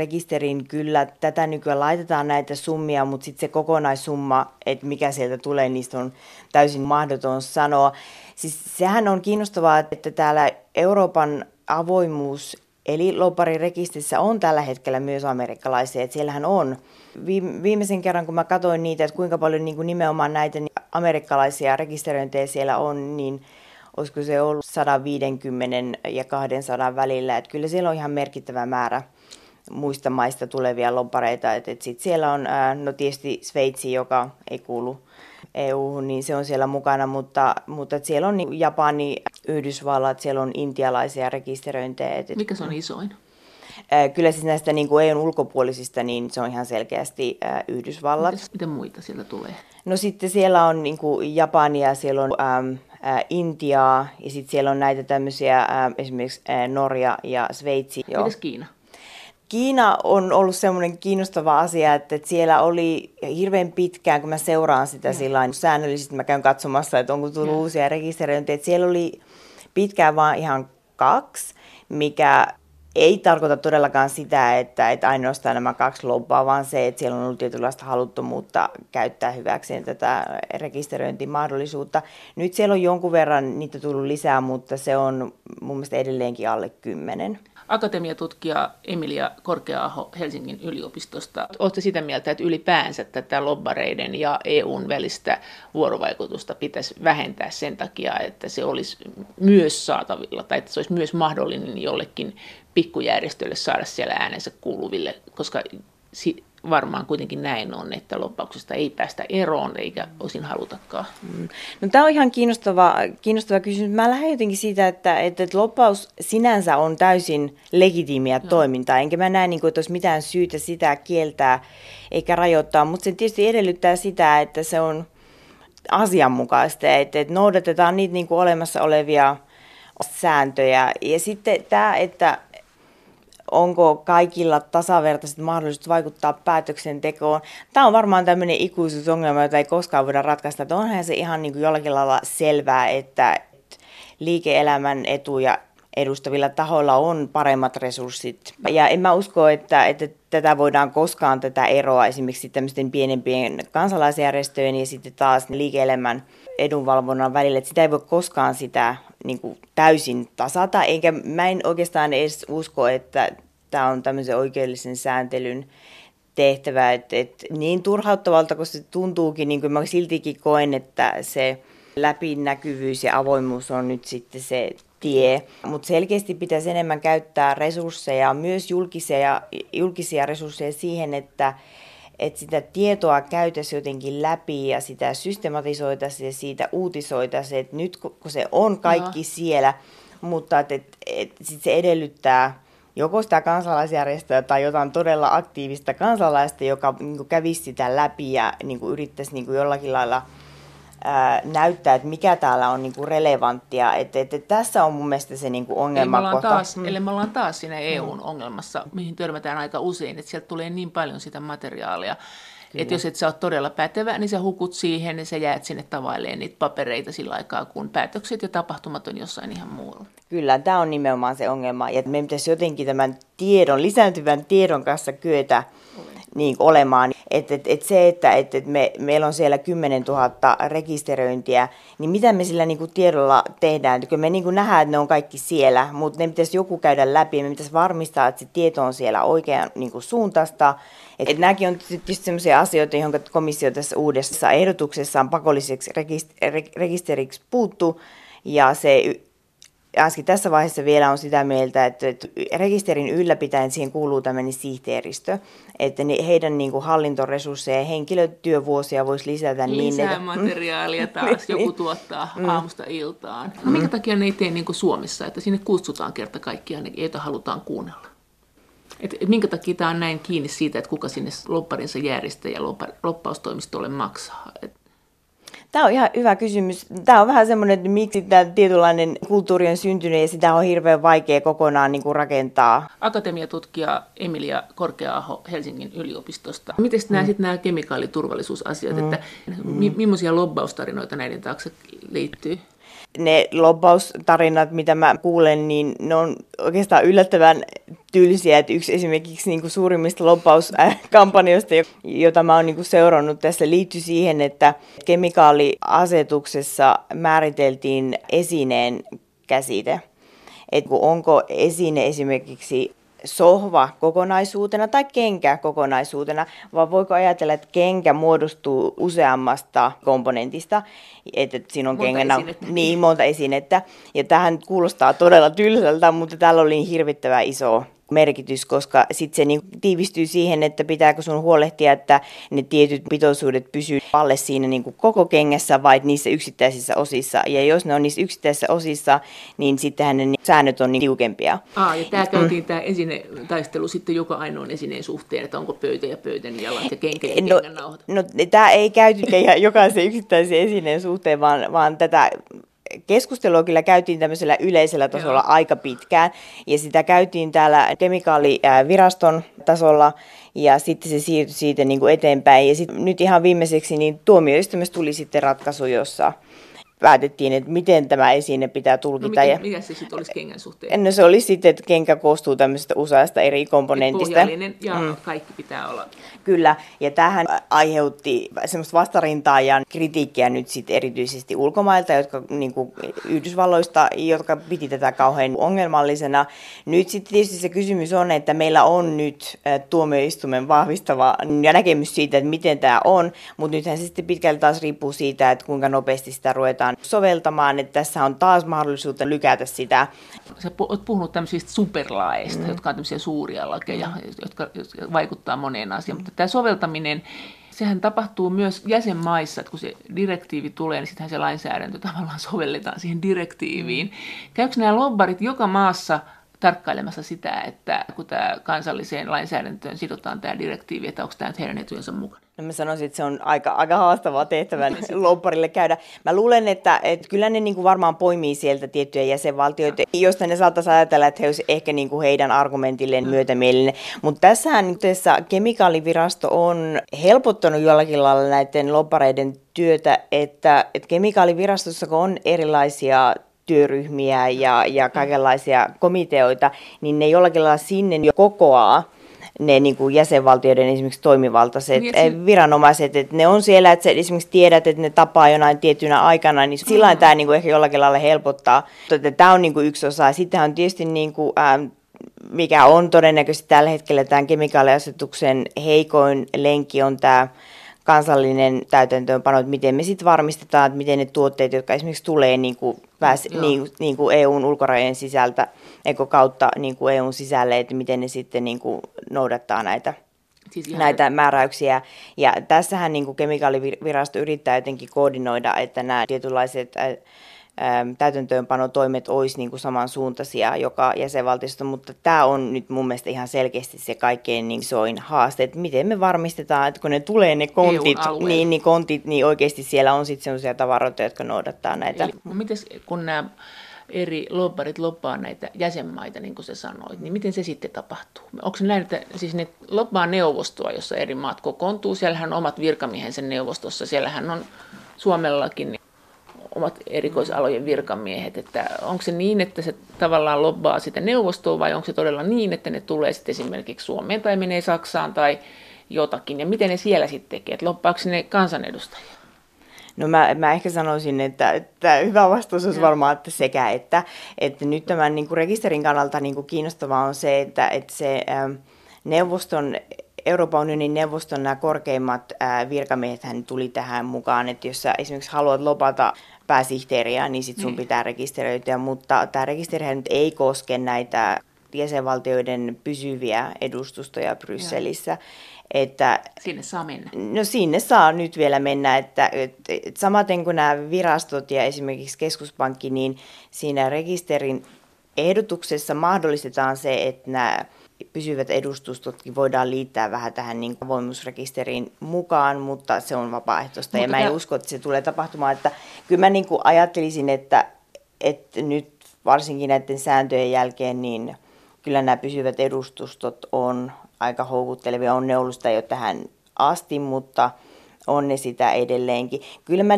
B: kyllä tätä nykyään laitetaan näitä summia, mutta sitten se kokonaissumma, että mikä sieltä tulee, niistä on täysin mahdoton sanoa. Siis sehän on kiinnostavaa, että täällä Euroopan avoimuus Eli lopparirekisterissä on tällä hetkellä myös amerikkalaisia, että siellähän on. Viimeisen kerran, kun mä katsoin niitä, että kuinka paljon niin kuin nimenomaan näitä amerikkalaisia rekisteröintejä siellä on, niin olisiko se ollut 150 ja 200 välillä. Että kyllä siellä on ihan merkittävä määrä muista maista tulevia lobbareita. Et, et sit siellä on ää, no tietysti Sveitsi, joka ei kuulu EU, niin se on siellä mukana, mutta, mutta siellä on niin Japani, Yhdysvallat, siellä on intialaisia rekisteröintejä. Et,
A: Mikä se on isoin?
B: Kyllä siis näistä niin kuin EUn ulkopuolisista, niin se on ihan selkeästi ää, Yhdysvallat.
A: Mitäs, miten muita siellä tulee?
B: No sitten siellä on niin kuin Japania, siellä on äm, ä, Intiaa ja sitten siellä on näitä tämmöisiä ä, esimerkiksi ä, Norja ja Sveitsi.
A: Mitäs Kiina?
B: Kiina on ollut semmoinen kiinnostava asia, että siellä oli hirveän pitkään, kun mä seuraan sitä ja. sillä säännöllisesti, mä käyn katsomassa, että onko tullut uusia rekisteröintejä, että siellä oli pitkään vaan ihan kaksi, mikä ei tarkoita todellakaan sitä, että, että ainoastaan nämä kaksi lobbaa, vaan se, että siellä on ollut tietynlaista haluttomuutta käyttää hyväkseen tätä rekisteröintimahdollisuutta. Nyt siellä on jonkun verran niitä tullut lisää, mutta se on mun mielestä edelleenkin alle kymmenen
A: akatemiatutkija Emilia Korkeaaho Helsingin yliopistosta. Olette sitä mieltä, että ylipäänsä tätä lobbareiden ja EUn välistä vuorovaikutusta pitäisi vähentää sen takia, että se olisi myös saatavilla tai että se olisi myös mahdollinen jollekin pikkujärjestölle saada siellä äänensä kuuluville, koska varmaan kuitenkin näin on, että loppauksesta ei päästä eroon eikä osin halutakaan. Mm.
B: No, tämä on ihan kiinnostava, kiinnostava kysymys. Mä lähden jotenkin siitä, että, että loppaus sinänsä on täysin legitiimiä Joo. toimintaa, enkä mä näe, niin kuin, että olisi mitään syytä sitä kieltää eikä rajoittaa, mutta se tietysti edellyttää sitä, että se on asianmukaista, että, että noudatetaan niitä niin kuin olemassa olevia sääntöjä. Ja sitten tämä, että onko kaikilla tasavertaiset mahdollisuudet vaikuttaa päätöksentekoon. Tämä on varmaan tämmöinen ikuisuusongelma, jota ei koskaan voida ratkaista. Että onhan se ihan niin kuin jollakin lailla selvää, että liike-elämän etuja edustavilla tahoilla on paremmat resurssit. Ja en mä usko, että, että tätä voidaan koskaan tätä eroa esimerkiksi tämmöisten pienempien kansalaisjärjestöjen ja sitten taas liike-elämän edunvalvonnan välillä. Että sitä ei voi koskaan sitä niin kuin täysin tasata, eikä mä en oikeastaan edes usko, että tämä on tämmöisen oikeudellisen sääntelyn tehtävä, että, että niin turhauttavalta kun se tuntuukin, niin kuin mä siltikin koen, että se läpinäkyvyys ja avoimuus on nyt sitten se tie, mutta selkeästi pitäisi enemmän käyttää resursseja, myös julkisia, julkisia resursseja siihen, että että sitä tietoa käytäisiin jotenkin läpi ja sitä systematisoitaisiin ja siitä uutisoitaisiin, että nyt kun se on kaikki no. siellä, mutta että et, et, sit se edellyttää joko sitä kansalaisjärjestöä tai jotain todella aktiivista kansalaista, joka niin kävisi sitä läpi ja niin yrittäisi niin jollakin lailla – ää, näyttää, että mikä täällä on niinku relevanttia. Et, et, et tässä on mun mielestä se niinku ongelma.
A: Eli me, ollaan taas, mm. eli me ollaan taas siinä EUn mm. ongelmassa, mihin törmätään aika usein, että sieltä tulee niin paljon sitä materiaalia, Että jos et sä ole todella pätevä, niin sä hukut siihen ja sä jäät sinne tavalleen niitä papereita sillä aikaa, kun päätökset ja tapahtumat on jossain ihan muualla.
B: Kyllä, tämä on nimenomaan se ongelma. Ja meidän pitäisi jotenkin tämän tiedon, lisääntyvän tiedon kanssa kyetä niin olemaan. Et, et, et se, että et, et me, meillä on siellä 10 000 rekisteröintiä, niin mitä me sillä niin kuin tiedolla tehdään? Kyllä me niin kuin nähdään, että ne on kaikki siellä, mutta ne pitäisi joku käydä läpi. Me pitäisi varmistaa, että se tieto on siellä oikean niin kuin suuntaista. Et, et nämäkin on tietysti sellaisia asioita, joihin komissio tässä uudessa ehdotuksessaan pakolliseksi rekisteriksi puuttuu. Ja se Aski tässä vaiheessa vielä on sitä mieltä, että, että rekisterin ylläpitäen siihen kuuluu tämmöinen sihteeristö, että heidän niin kuin hallintoresursseja ja henkilötyövuosia voisi lisätä
A: Lisää niin, että... materiaalia taas joku niin. tuottaa mm. aamusta iltaan. No, minkä takia ne ei tee niin kuin Suomessa, että sinne kutsutaan kerta kaikkiaan, joita halutaan kuunnella? Et, et minkä takia tämä on näin kiinni siitä, että kuka sinne lopparinsa järjestäjä loppaustoimistolle maksaa? Et
B: Tämä on ihan hyvä kysymys. Tämä on vähän semmoinen, että miksi tämä tietynlainen kulttuuri on syntynyt ja sitä on hirveän vaikea kokonaan niin kuin rakentaa.
A: Akatemiatutkija Emilia Korkeaaho Helsingin yliopistosta. Miten mm. nämä, sitten nämä kemikaaliturvallisuusasiat, mm. että mi- millaisia lobbaustarinoita näiden taakse liittyy?
B: Ne lobbaustarinat, mitä mä kuulen, niin ne on oikeastaan yllättävän tylsiä. Että yksi esimerkiksi niin kuin suurimmista lobbauskampanjoista, jota mä oon niin kuin seurannut tässä, liittyy siihen, että kemikaaliasetuksessa määriteltiin esineen käsite. Että onko esine esimerkiksi sohva kokonaisuutena tai kenkä kokonaisuutena, vaan voiko ajatella, että kenkä muodostuu useammasta komponentista, että siinä on monta kengänä esinettä. niin monta esinettä. Ja tähän kuulostaa todella tylsältä, mutta täällä oli hirvittävä iso merkitys, koska sitten se niin tiivistyy siihen, että pitääkö sun huolehtia, että ne tietyt pitoisuudet pysyy alle siinä niin kuin koko kengässä vai niissä yksittäisissä osissa. Ja jos ne on niissä yksittäisissä osissa, niin sittenhän ne säännöt on niin tiukempia.
A: Aa, ja tämä käytiin mm. tämä esine, taistelu sitten joka ainoan esineen suhteen, että onko pöytä ja pöytän jalat ja kenkä ja no, nauhat.
B: No, tämä ei käyty jokaisen yksittäisen esineen suhteen, vaan, vaan tätä keskustelua kyllä käytiin tämmöisellä yleisellä tasolla Joo. aika pitkään. Ja sitä käytiin täällä kemikaaliviraston tasolla ja sitten se siirtyi siitä niin kuin eteenpäin. Ja sitten nyt ihan viimeiseksi niin tuomioistuimessa tuli sitten ratkaisu, jossa päätettiin, että miten tämä esine pitää tulkita. No
A: mikä, mikä se sitten olisi kengän suhteen?
B: No se oli sitten, että kenkä koostuu tämmöisestä useasta eri komponentista.
A: Et ja mm. kaikki pitää olla.
B: Kyllä, ja tähän aiheutti semmoista vastarintaa ja kritiikkiä nyt sitten erityisesti ulkomailta, jotka niin kuin Yhdysvalloista, jotka piti tätä kauhean ongelmallisena. Nyt sitten tietysti se kysymys on, että meillä on nyt tuomioistuimen vahvistava ja näkemys siitä, että miten tämä on, mutta nythän se sitten pitkälti taas riippuu siitä, että kuinka nopeasti sitä ruvetaan ruvetaan soveltamaan, että tässä on taas mahdollisuutta lykätä sitä.
A: Sä oot puhunut tämmöisistä superlaeista, mm. jotka on tämmöisiä suuria lakeja, jotka, jotka vaikuttaa moneen asiaan, mutta tämä soveltaminen, sehän tapahtuu myös jäsenmaissa, että kun se direktiivi tulee, niin sittenhän se lainsäädäntö tavallaan sovelletaan siihen direktiiviin. Käykö nämä lobbarit joka maassa tarkkailemassa sitä, että kun tämä kansalliseen lainsäädäntöön sidotaan tämä direktiivi, että onko tämä heidän etujensa mukana?
B: No mä sanoisin, että se on aika, aika haastavaa tehtävän lopparille käydä. Mä luulen, että, että kyllä ne niin kuin varmaan poimii sieltä tiettyjä jäsenvaltioita, josta ne saattaisi ajatella, että he olisi ehkä niin kuin heidän argumentilleen mm. myötämielinen. Mutta tässähän nyt tässä kemikaalivirasto on helpottanut jollakin lailla näiden loppareiden työtä, että, että kemikaalivirastossa kun on erilaisia työryhmiä ja, ja kaikenlaisia komiteoita, niin ne jollakin lailla sinne jo kokoaa ne niin kuin jäsenvaltioiden esimerkiksi toimivaltaiset niin, se... viranomaiset, että ne on siellä, että sä esimerkiksi tiedät, että ne tapaa jonain tietynä aikana, niin silloin mm. tämä niin kuin ehkä jollakin lailla helpottaa. Mutta tämä on niin kuin yksi osa. Sitten on tietysti, niin kuin, ähm, mikä on todennäköisesti tällä hetkellä tämän kemikaaliasetuksen heikoin lenki, on tämä kansallinen täytäntöönpano, että miten me sitten varmistetaan, että miten ne tuotteet, jotka esimerkiksi tulee niin kuin, pääs, niin, niin kuin EUn ulkorajojen sisältä, eikö kautta niin kuin EUn sisälle, että miten ne sitten niin kuin noudattaa näitä siis näitä määräyksiä. Ja tässähän niin kuin kemikaalivirasto yrittää jotenkin koordinoida, että nämä tietynlaiset täytäntöönpanotoimet olisi niin kuin samansuuntaisia joka jäsenvaltiosta, mutta tämä on nyt mun mielestä ihan selkeästi se kaikkein niin isoin haaste, että miten me varmistetaan, että kun ne tulee ne kontit, niin, niin, kontit, niin oikeasti siellä on sitten sellaisia tavaroita, jotka noudattaa näitä. Eli,
A: no mites, kun nämä eri lobbarit lobbaa näitä jäsenmaita, niin kuin sä sanoit, niin miten se sitten tapahtuu? Onko se näin, että siis ne lobbaa neuvostoa, jossa eri maat kokoontuu, siellähän on omat virkamiehensä neuvostossa, siellähän on Suomellakin omat erikoisalojen virkamiehet, että onko se niin, että se tavallaan lobbaa sitä neuvostoa vai onko se todella niin, että ne tulee sitten esimerkiksi Suomeen tai menee Saksaan tai jotakin? Ja miten ne siellä sitten tekee, että loppaako ne kansanedustajia?
B: No mä, mä ehkä sanoisin, että, että hyvä vastaus olisi varmaan, että sekä että, että nyt tämän niin kuin rekisterin kannalta niin kuin kiinnostavaa on se, että, että se ähm, neuvoston Euroopan unionin neuvoston nämä korkeimmat virkamiehet hän tuli tähän mukaan, että jos sä esimerkiksi haluat lopata pääsihteeriä, niin sit sun niin. pitää rekisteröityä, mutta tämä rekisterihän nyt ei koske näitä jäsenvaltioiden pysyviä edustustoja Brysselissä.
A: Että, sinne saa mennä.
B: No sinne saa nyt vielä mennä, että, että, että samaten kuin nämä virastot ja esimerkiksi keskuspankki, niin siinä rekisterin ehdotuksessa mahdollistetaan se, että nämä pysyvät edustustotkin voidaan liittää vähän tähän niin avoimuusrekisteriin mukaan, mutta se on vapaaehtoista mutta ja mä en usko, että se tulee tapahtumaan. Että kyllä mä niin kuin ajattelisin, että, että nyt varsinkin näiden sääntöjen jälkeen, niin kyllä nämä pysyvät edustustot on aika houkuttelevia. On ne ollut sitä jo tähän asti, mutta – on ne sitä edelleenkin. Kyllä mä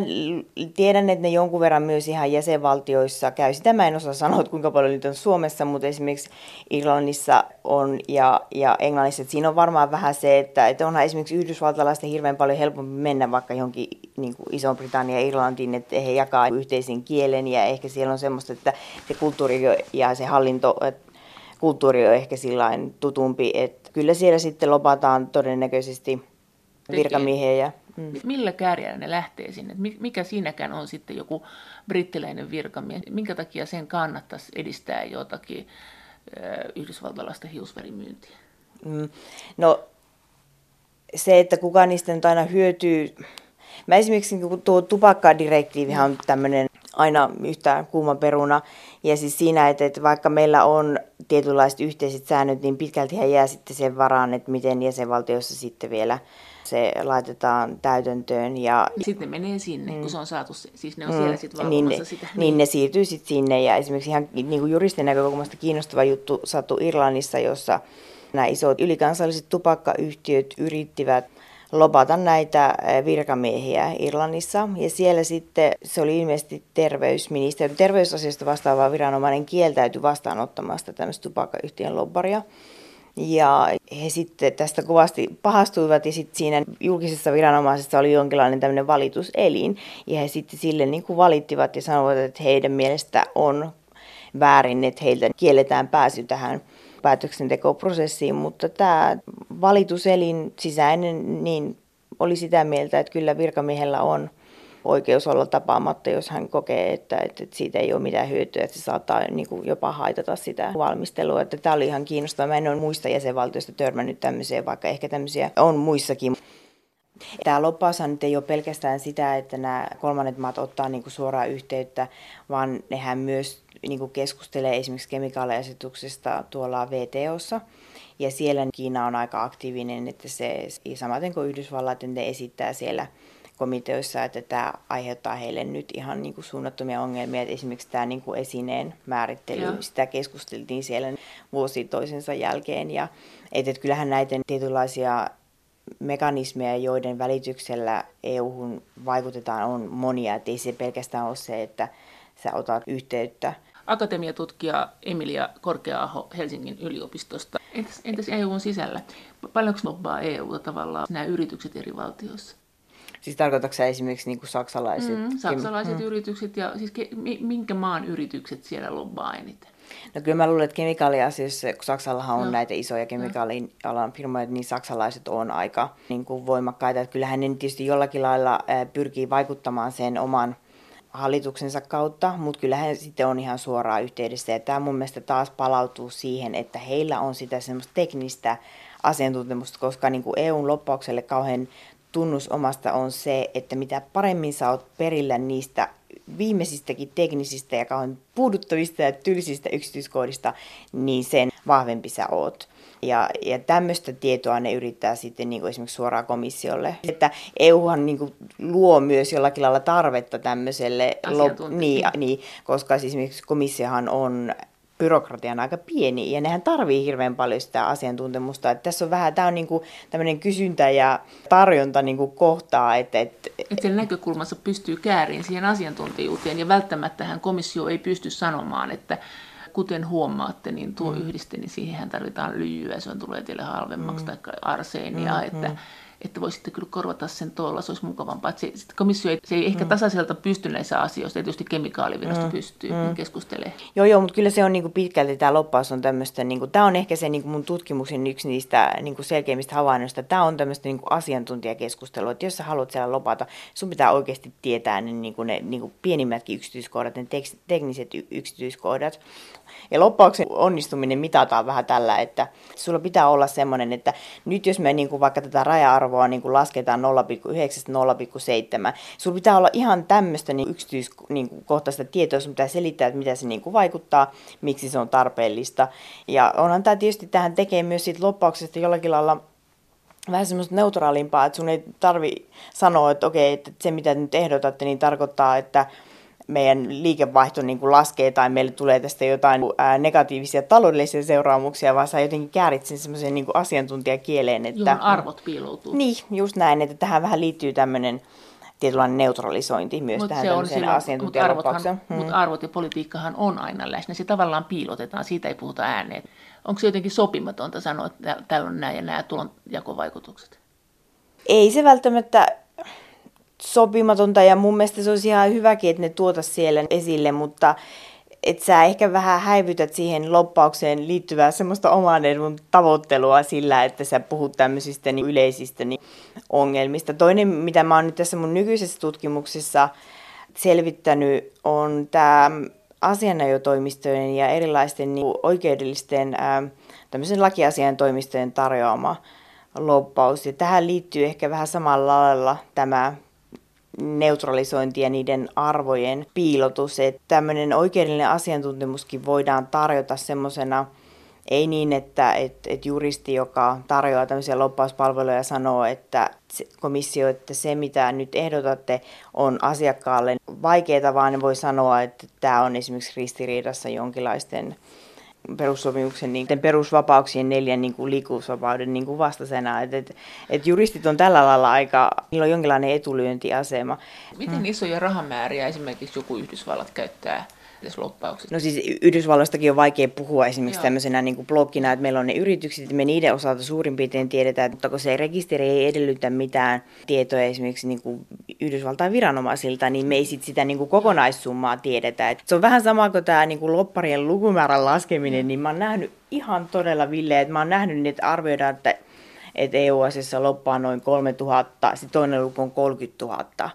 B: tiedän, että ne jonkun verran myös ihan jäsenvaltioissa käy. Sitä mä en osaa sanoa, että kuinka paljon niitä on Suomessa, mutta esimerkiksi Irlannissa on ja, ja Englannissa. Että siinä on varmaan vähän se, että, että onhan esimerkiksi yhdysvaltalaisten hirveän paljon helpompi mennä vaikka johonkin niin Iso-Britannia ja Irlantiin, että he jakaa yhteisen kielen ja ehkä siellä on semmoista, että se kulttuuri ja se hallinto, kulttuuri on ehkä sillain tutumpi, että kyllä siellä sitten lopataan todennäköisesti virkamiehiä ja
A: Mm. Millä kärjellä ne lähtee sinne? Mikä siinäkään on sitten joku brittiläinen virkamies? Minkä takia sen kannattaisi edistää jotakin yhdysvaltalaista hiusverimyyntiä?
B: Mm, no se, että kuka niistä nyt aina hyötyy. Mä esimerkiksi niin tuo tupakkadirektiivihan on tämmöinen aina yhtä kuuma peruna. Ja siis siinä, että, että vaikka meillä on tietynlaiset yhteiset säännöt, niin pitkälti hän jää sitten sen varaan, että miten jäsenvaltiossa sitten vielä se laitetaan täytäntöön. Ja,
A: sitten ne menee sinne, mm, kun se on saatu, siis ne on mm, siellä sitten
B: niin,
A: sitä.
B: Niin. niin ne siirtyy sitten sinne ja esimerkiksi ihan niin kuin juristin näkökulmasta kiinnostava juttu sattui Irlannissa, jossa nämä isot ylikansalliset tupakkayhtiöt yrittivät lobata näitä virkamiehiä Irlannissa. Ja siellä sitten se oli ilmeisesti terveysministeri, terveysasioista vastaava viranomainen kieltäytyi vastaanottamasta tämmöistä tupakkayhtiön lobbaria. Ja he sitten tästä kovasti pahastuivat ja sitten siinä julkisessa viranomaisessa oli jonkinlainen tämmöinen valituselin. Ja he sitten sille niin kuin valittivat ja sanoivat, että heidän mielestä on väärin, että heiltä kielletään pääsy tähän päätöksentekoprosessiin, mutta tämä valituselin sisäinen niin oli sitä mieltä, että kyllä virkamiehellä on oikeus olla tapaamatta, jos hän kokee, että, että siitä ei ole mitään hyötyä, että se saattaa niin kuin jopa haitata sitä valmistelua. Että tämä oli ihan kiinnostavaa. Mä en ole muista jäsenvaltioista törmännyt tämmöiseen, vaikka ehkä tämmöisiä on muissakin. Tämä loppaushan nyt ei ole pelkästään sitä, että nämä kolmannet maat ottaa niin kuin suoraan yhteyttä, vaan nehän myös niin kuin keskustelee esimerkiksi kemikaaliasetuksesta tuolla VTOssa. Ja siellä Kiina on aika aktiivinen, että se samaten kuin Yhdysvallat, ne esittää siellä komiteoissa, että tämä aiheuttaa heille nyt ihan niin kuin suunnattomia ongelmia. Että esimerkiksi tämä niin kuin esineen määrittely, Joo. sitä keskusteltiin siellä vuosi toisensa jälkeen. Ja että, että kyllähän näitä tietynlaisia mekanismeja, joiden välityksellä EU-hun vaikutetaan, on monia. Että ei se pelkästään ole se, että sä otat yhteyttä
A: akatemiatutkija Emilia Korkea-aho Helsingin yliopistosta. Entäs, entäs EUn sisällä? Paljonko lobbaa EU tavallaan nämä yritykset eri valtioissa?
B: Siis tarkoitatko sä esimerkiksi niin kuin saksalaiset?
A: Mm, saksalaiset mm. yritykset ja siis ke, minkä maan yritykset siellä lobbaa eniten?
B: No kyllä mä luulen, että kemikaaliasioissa, kun Saksallahan on no. näitä isoja kemikaalialan firmoja, niin saksalaiset on aika niin kuin voimakkaita. Että kyllähän ne tietysti jollakin lailla pyrkii vaikuttamaan sen oman hallituksensa kautta, mutta kyllähän sitten on ihan suoraan yhteydessä. Ja tämä mun mielestä taas palautuu siihen, että heillä on sitä semmoista teknistä asiantuntemusta, koska niin kuin EUn loppaukselle kauhean tunnus omasta on se, että mitä paremmin sä oot perillä niistä viimeisistäkin teknisistä ja kauhean puuduttavista ja tylsistä yksityiskohdista, niin sen vahvempi sä oot. Ja, ja tämmöistä tietoa ne yrittää sitten niin kuin esimerkiksi suoraan komissiolle. Että EUhan niin kuin luo myös jollakin lailla tarvetta tämmöiselle,
A: lop-
B: niin, niin, koska siis esimerkiksi komissiohan on byrokratian aika pieni ja nehän tarvii hirveän paljon sitä asiantuntemusta. Että tässä on vähän, tämä on niin tämmöinen kysyntä ja tarjonta niin kuin kohtaa. Että, että,
A: että sen näkökulmassa pystyy kääriin siihen asiantuntijuuteen ja välttämättä komissio ei pysty sanomaan, että kuten huomaatte, niin tuo mm. yhdiste, niin siihen tarvitaan lyijyä, se on tulee teille halvemmaksi, mm. tai arseenia, mm, että, mm. Että voisitte kyllä korvata sen tuolla, se olisi mukavampaa. Että se, komissio ei, se ei ehkä mm. tasaiselta pysty näissä asioissa, tietysti kemikaalivirasto mm. pystyy mm. keskustelemaan.
B: Joo, joo, mutta kyllä se on niin kuin pitkälti, tämä loppaus on tämmöistä, niin kuin, tämä on ehkä se niin kuin mun tutkimuksen yksi niistä niin kuin selkeimmistä havainnoista, tämä on tämmöistä niin kuin asiantuntijakeskustelua, että jos sä haluat siellä lopata, sun pitää oikeasti tietää ne, niin kuin ne niin kuin pienimmätkin yksityiskohdat, ne tekniset yksityiskohdat, ja loppauksen onnistuminen mitataan vähän tällä, että sulla pitää olla semmoinen, että nyt jos me niin kuin vaikka tätä raja-arvoa niin kuin lasketaan 0,9-0,7, sulla pitää olla ihan tämmöistä niin yksityiskohtaista tietoa, sun pitää selittää, että mitä se niin kuin vaikuttaa, miksi se on tarpeellista. Ja onhan tämä tietysti tähän tekee myös siitä loppauksesta jollakin lailla vähän semmoista neutraalimpaa, että sun ei tarvi sanoa, että okei, että se mitä nyt ehdotatte, niin tarkoittaa, että meidän liikevaihto niin kuin laskee tai meille tulee tästä jotain ää, negatiivisia taloudellisia seuraamuksia, vaan sä jotenkin käärit sen semmoisen niin asiantuntijakieleen. Että,
A: Johon arvot piiloutuu.
B: Niin, just näin, että tähän vähän liittyy tämmöinen tietynlainen neutralisointi myös mut tähän tämmöiseen asiantuntijalopaukseen.
A: Mutta arvot, hmm. arvot ja politiikkahan on aina läsnä. Se tavallaan piilotetaan, siitä ei puhuta ääneen. Onko se jotenkin sopimatonta sanoa, että täällä on nämä ja nämä tulonjakovaikutukset?
B: Ei se välttämättä sopimatonta ja mun mielestä se olisi ihan hyväkin, että ne tuota siellä esille, mutta että sä ehkä vähän häivytät siihen loppaukseen liittyvää semmoista oman edun tavoittelua sillä, että sä puhut tämmöisistä niin yleisistä niin ongelmista. Toinen, mitä mä oon nyt tässä mun nykyisessä tutkimuksessa selvittänyt, on tämä asianajotoimistojen ja erilaisten niin oikeudellisten ää, lakiasian toimistojen tarjoama loppaus. Ja tähän liittyy ehkä vähän samalla lailla tämä neutralisointi ja niiden arvojen piilotus. Että tämmöinen oikeudellinen asiantuntemuskin voidaan tarjota semmoisena, ei niin, että et, et juristi, joka tarjoaa tämmöisiä loppauspalveluja, sanoo, että komissio, että se mitä nyt ehdotatte on asiakkaalle vaikeaa, vaan voi sanoa, että tämä on esimerkiksi ristiriidassa jonkinlaisten perussopimuksen niin, perusvapauksien neljän niin kuin liikkuvuusvapauden niin kuin vastaisena. Et, et, et juristit on tällä lailla aika, niillä on jonkinlainen etulyöntiasema.
A: Miten hmm. isoja rahamääriä esimerkiksi joku Yhdysvallat käyttää loppauksista?
B: No siis Yhdysvalloistakin on vaikea puhua esimerkiksi Joo. tämmöisenä niin kuin bloggina, että meillä on ne yritykset, että me niiden osalta suurin piirtein tiedetään, mutta kun se rekisteri ei edellytä mitään tietoja esimerkiksi niin kuin Yhdysvaltain viranomaisilta, niin me ei sit sitä niin kuin kokonaissummaa tiedetä. Et se on vähän sama kuin tämä niin kuin lopparien lukumäärän laskeminen, niin mä oon nähnyt ihan todella villeä, että mä oon nähnyt, että arvioidaan, että että EU-asiassa loppaa noin 3000, sitten toinen luku on 30 000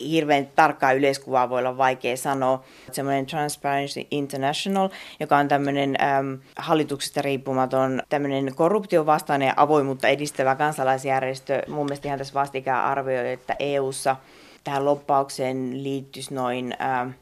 B: hirveän tarkkaa yleiskuvaa voi olla vaikea sanoa. Semmoinen Transparency International, joka on tämmöinen äm, hallituksesta riippumaton tämmöinen korruptiovastainen ja avoimuutta edistävä kansalaisjärjestö. Mun mielestä ihan tässä vastikään arvioi, että EUssa tähän loppaukseen liittyisi noin äh,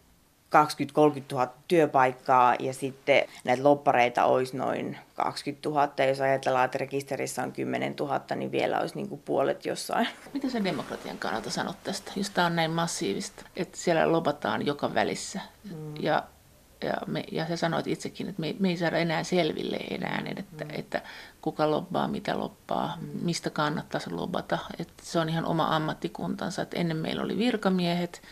B: 20-30 000 työpaikkaa ja sitten näitä loppareita olisi noin 20 000. Jos ajatellaan, että rekisterissä on 10 000, niin vielä olisi niin kuin puolet jossain.
A: Mitä sä demokratian kannalta sanot tästä, jos tämä on näin massiivista, että siellä lopataan joka välissä mm. ja ja, me, ja sä sanoit itsekin, että me, me ei saada enää selville enää, että, mm. että kuka lobbaa, mitä loppaa, mm. mistä kannattaisi lobata. Että se on ihan oma ammattikuntansa. Että ennen meillä oli virkamiehet,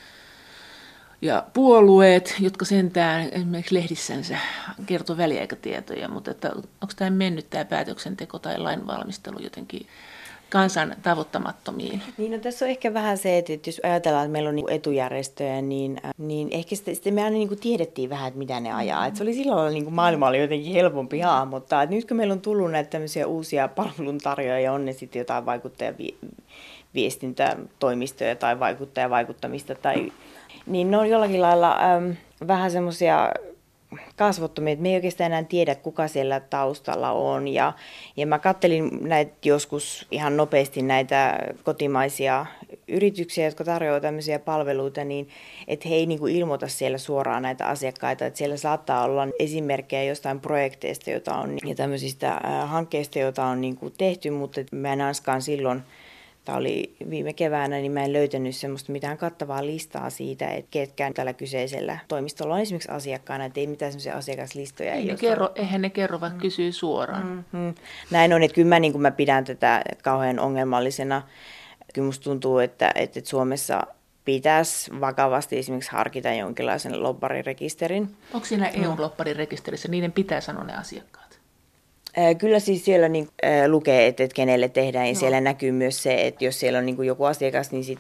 A: ja puolueet, jotka sentään esimerkiksi lehdissänsä kertoo väliaikatietoja, mutta että onko tämä mennyt tämä päätöksenteko tai lainvalmistelu jotenkin kansan tavoittamattomiin.
B: Niin no, tässä on ehkä vähän se, että jos ajatellaan, että meillä on niin etujärjestöjä, niin, äh, niin ehkä sitten, sitten me aina niin kuin tiedettiin vähän, että mitä ne ajaa. Että se oli silloin niin kuin maailma oli jotenkin helpompi hahmottaa. Että nyt kun meillä on tullut näitä tämmöisiä uusia palveluntarjoajia, on ne sitten jotain vaikuttajaviestintätoimistoja tai vaikuttajavaikuttamista tai niin ne on jollakin lailla äm, vähän semmoisia kasvottomia, että me ei oikeastaan enää tiedä, kuka siellä taustalla on. Ja, ja mä kattelin näitä joskus ihan nopeasti näitä kotimaisia yrityksiä, jotka tarjoavat tämmöisiä palveluita, niin että he ei niin kuin ilmoita siellä suoraan näitä asiakkaita. Että siellä saattaa olla esimerkkejä jostain projekteista joita on, ja tämmöisistä hankkeista, joita on niin kuin tehty, mutta mä en ainakaan silloin – Tämä oli viime keväänä, niin mä en löytänyt semmoista mitään kattavaa listaa siitä, että ketkään tällä kyseisellä toimistolla on esimerkiksi asiakkaana, että ei mitään semmoisia asiakaslistoja.
A: Ei ne kerro, eihän ne kerro, vaan mm. kysyy suoraan.
B: Mm-hmm. Näin on, että kyllä mä, niin kuin mä pidän tätä kauhean ongelmallisena. Kyllä musta tuntuu, että, että Suomessa pitäisi vakavasti esimerkiksi harkita jonkinlaisen lobbarirekisterin.
A: Onko siinä EU-lobbarirekisterissä, niiden pitää sanoa ne asiakkaat?
B: Kyllä siis siellä niin, äh, lukee, että, että kenelle tehdään ja no. siellä näkyy myös se, että jos siellä on niin kuin joku asiakas, niin sit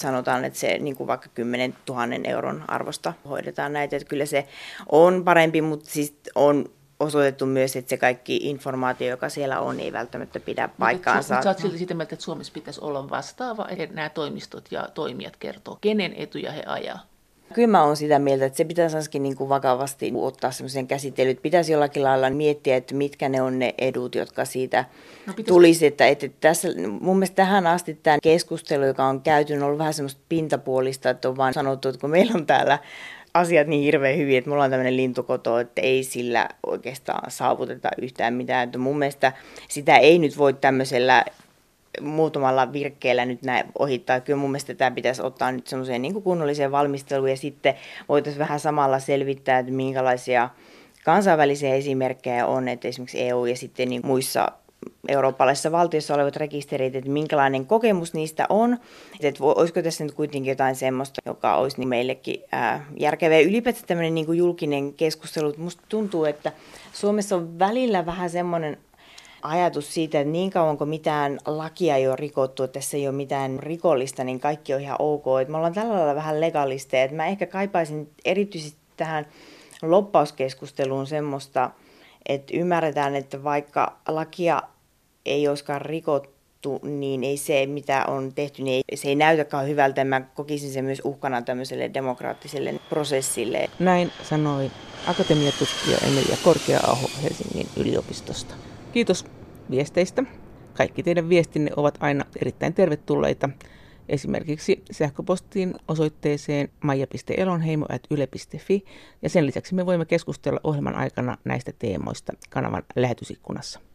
B: sanotaan, että se niin kuin vaikka 10 000 euron arvosta hoidetaan näitä. Että kyllä se on parempi, mutta siis on osoitettu myös, että se kaikki informaatio, joka siellä on, ei välttämättä pidä paikkaansa.
A: Mutta sä oot silti sitä mieltä, että Suomessa pitäisi olla vastaava, että nämä toimistot ja toimijat kertoo, kenen etuja he ajaa.
B: Kyllä mä oon sitä mieltä, että se pitäisi ainakin niin kuin vakavasti ottaa semmoisen käsittelyyn. Pitäisi jollakin lailla miettiä, että mitkä ne on ne edut, jotka siitä no, pitäisi... tulisi. Että, että tässä, mun mielestä tähän asti tämä keskustelu, joka on käyty, on ollut vähän semmoista pintapuolista, että on vaan sanottu, että kun meillä on täällä asiat niin hirveän hyvin, että mulla on tämmöinen lintukoto, että ei sillä oikeastaan saavuteta yhtään mitään. Että mun mielestä sitä ei nyt voi tämmöisellä muutamalla virkkeellä nyt näin ohittaa. Kyllä mun mielestä tämä pitäisi ottaa nyt semmoiseen niin kunnolliseen valmisteluun ja sitten voitaisiin vähän samalla selvittää, että minkälaisia kansainvälisiä esimerkkejä on, että esimerkiksi EU ja sitten niin muissa eurooppalaisissa valtioissa olevat rekisterit, että minkälainen kokemus niistä on. Että olisiko tässä nyt kuitenkin jotain semmoista, joka olisi niin meillekin ää, järkevää. Ylipäätään tämmöinen niin julkinen keskustelu. Musta tuntuu, että Suomessa on välillä vähän semmoinen ajatus siitä, että niin kauan kuin mitään lakia ei ole rikottu, että tässä ei ole mitään rikollista, niin kaikki on ihan ok. Että me ollaan tällä lailla vähän legalisteja. Että mä ehkä kaipaisin erityisesti tähän loppauskeskusteluun semmoista, että ymmärretään, että vaikka lakia ei olisikaan rikottu, niin ei se, mitä on tehty, niin ei, se ei näytäkään hyvältä. Mä kokisin sen myös uhkana tämmöiselle demokraattiselle prosessille.
C: Näin sanoi akatemiatutkija Emilia Korkea-aho Helsingin yliopistosta. Kiitos viesteistä. Kaikki teidän viestinne ovat aina erittäin tervetulleita. Esimerkiksi sähköpostiin osoitteeseen maija.elonheimo.yle.fi ja sen lisäksi me voimme keskustella ohjelman aikana näistä teemoista kanavan lähetysikkunassa.